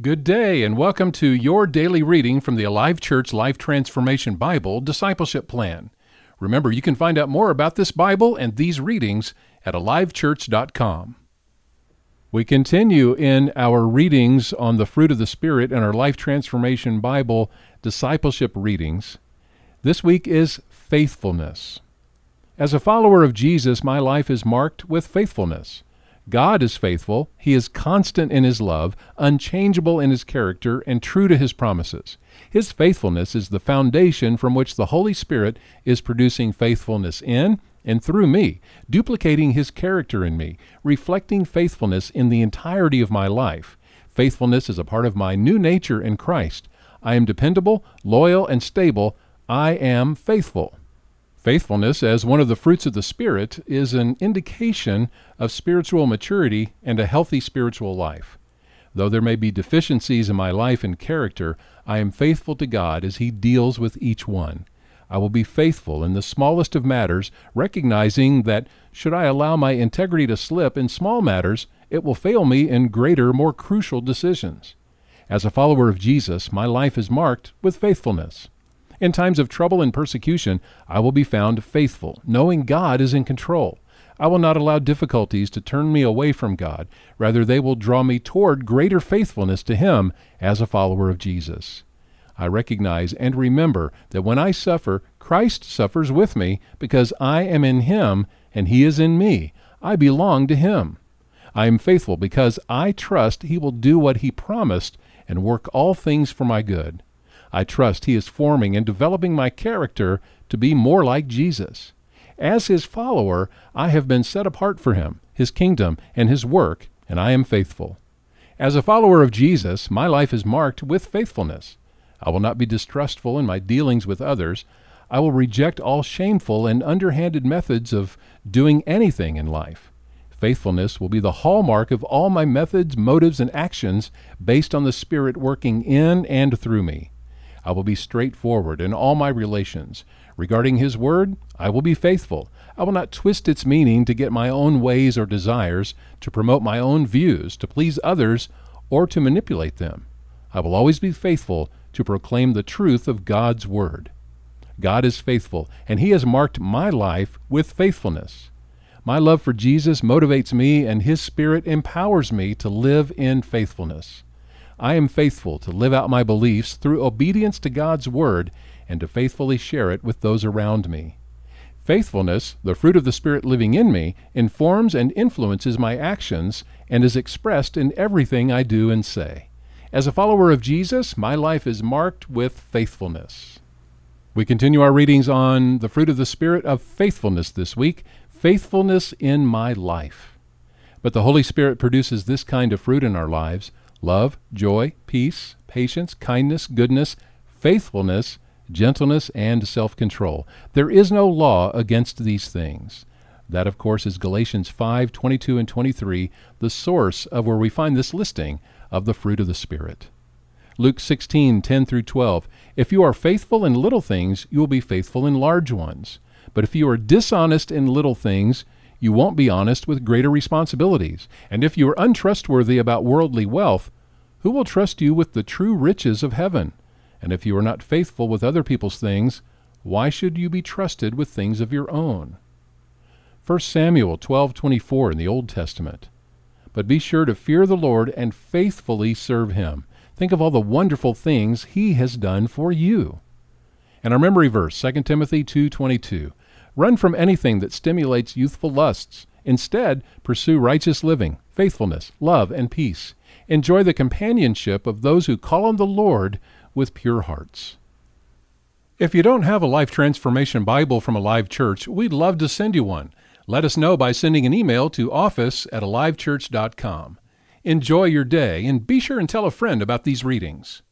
Good day, and welcome to your daily reading from the Alive Church Life Transformation Bible Discipleship Plan. Remember, you can find out more about this Bible and these readings at alivechurch.com. We continue in our readings on the fruit of the Spirit in our Life Transformation Bible discipleship readings. This week is faithfulness. As a follower of Jesus, my life is marked with faithfulness. God is faithful. He is constant in his love, unchangeable in his character, and true to his promises. His faithfulness is the foundation from which the Holy Spirit is producing faithfulness in and through me, duplicating his character in me, reflecting faithfulness in the entirety of my life. Faithfulness is a part of my new nature in Christ. I am dependable, loyal, and stable. I am faithful. Faithfulness, as one of the fruits of the Spirit, is an indication of spiritual maturity and a healthy spiritual life. Though there may be deficiencies in my life and character, I am faithful to God as He deals with each one. I will be faithful in the smallest of matters, recognizing that should I allow my integrity to slip in small matters, it will fail me in greater, more crucial decisions. As a follower of Jesus, my life is marked with faithfulness. In times of trouble and persecution, I will be found faithful, knowing God is in control. I will not allow difficulties to turn me away from God. Rather, they will draw me toward greater faithfulness to Him as a follower of Jesus. I recognize and remember that when I suffer, Christ suffers with me because I am in Him and He is in me. I belong to Him. I am faithful because I trust He will do what He promised and work all things for my good. I trust He is forming and developing my character to be more like Jesus. As His follower, I have been set apart for Him, His kingdom, and His work, and I am faithful. As a follower of Jesus, my life is marked with faithfulness. I will not be distrustful in my dealings with others. I will reject all shameful and underhanded methods of doing anything in life. Faithfulness will be the hallmark of all my methods, motives, and actions based on the Spirit working in and through me. I will be straightforward in all my relations. Regarding His Word, I will be faithful. I will not twist its meaning to get my own ways or desires, to promote my own views, to please others, or to manipulate them. I will always be faithful to proclaim the truth of God's Word. God is faithful, and He has marked my life with faithfulness. My love for Jesus motivates me, and His Spirit empowers me to live in faithfulness. I am faithful to live out my beliefs through obedience to God's Word and to faithfully share it with those around me. Faithfulness, the fruit of the Spirit living in me, informs and influences my actions and is expressed in everything I do and say. As a follower of Jesus, my life is marked with faithfulness. We continue our readings on the fruit of the Spirit of faithfulness this week faithfulness in my life. But the Holy Spirit produces this kind of fruit in our lives love, joy, peace, patience, kindness, goodness, faithfulness, gentleness, and self control. There is no law against these things. That, of course, is Galatians 5 22 and 23, the source of where we find this listing of the fruit of the Spirit. Luke 16 10 through 12. If you are faithful in little things, you will be faithful in large ones. But if you are dishonest in little things, you won't be honest with greater responsibilities. And if you are untrustworthy about worldly wealth, who will trust you with the true riches of heaven? And if you are not faithful with other people's things, why should you be trusted with things of your own? 1 Samuel 12:24 in the Old Testament. But be sure to fear the Lord and faithfully serve him. Think of all the wonderful things he has done for you. And our memory verse, 2 Timothy 2:22. Run from anything that stimulates youthful lusts. Instead, pursue righteous living, faithfulness, love, and peace. Enjoy the companionship of those who call on the Lord with pure hearts. If you don't have a Life Transformation Bible from Alive Church, we'd love to send you one. Let us know by sending an email to office at alivechurch.com. Enjoy your day and be sure and tell a friend about these readings.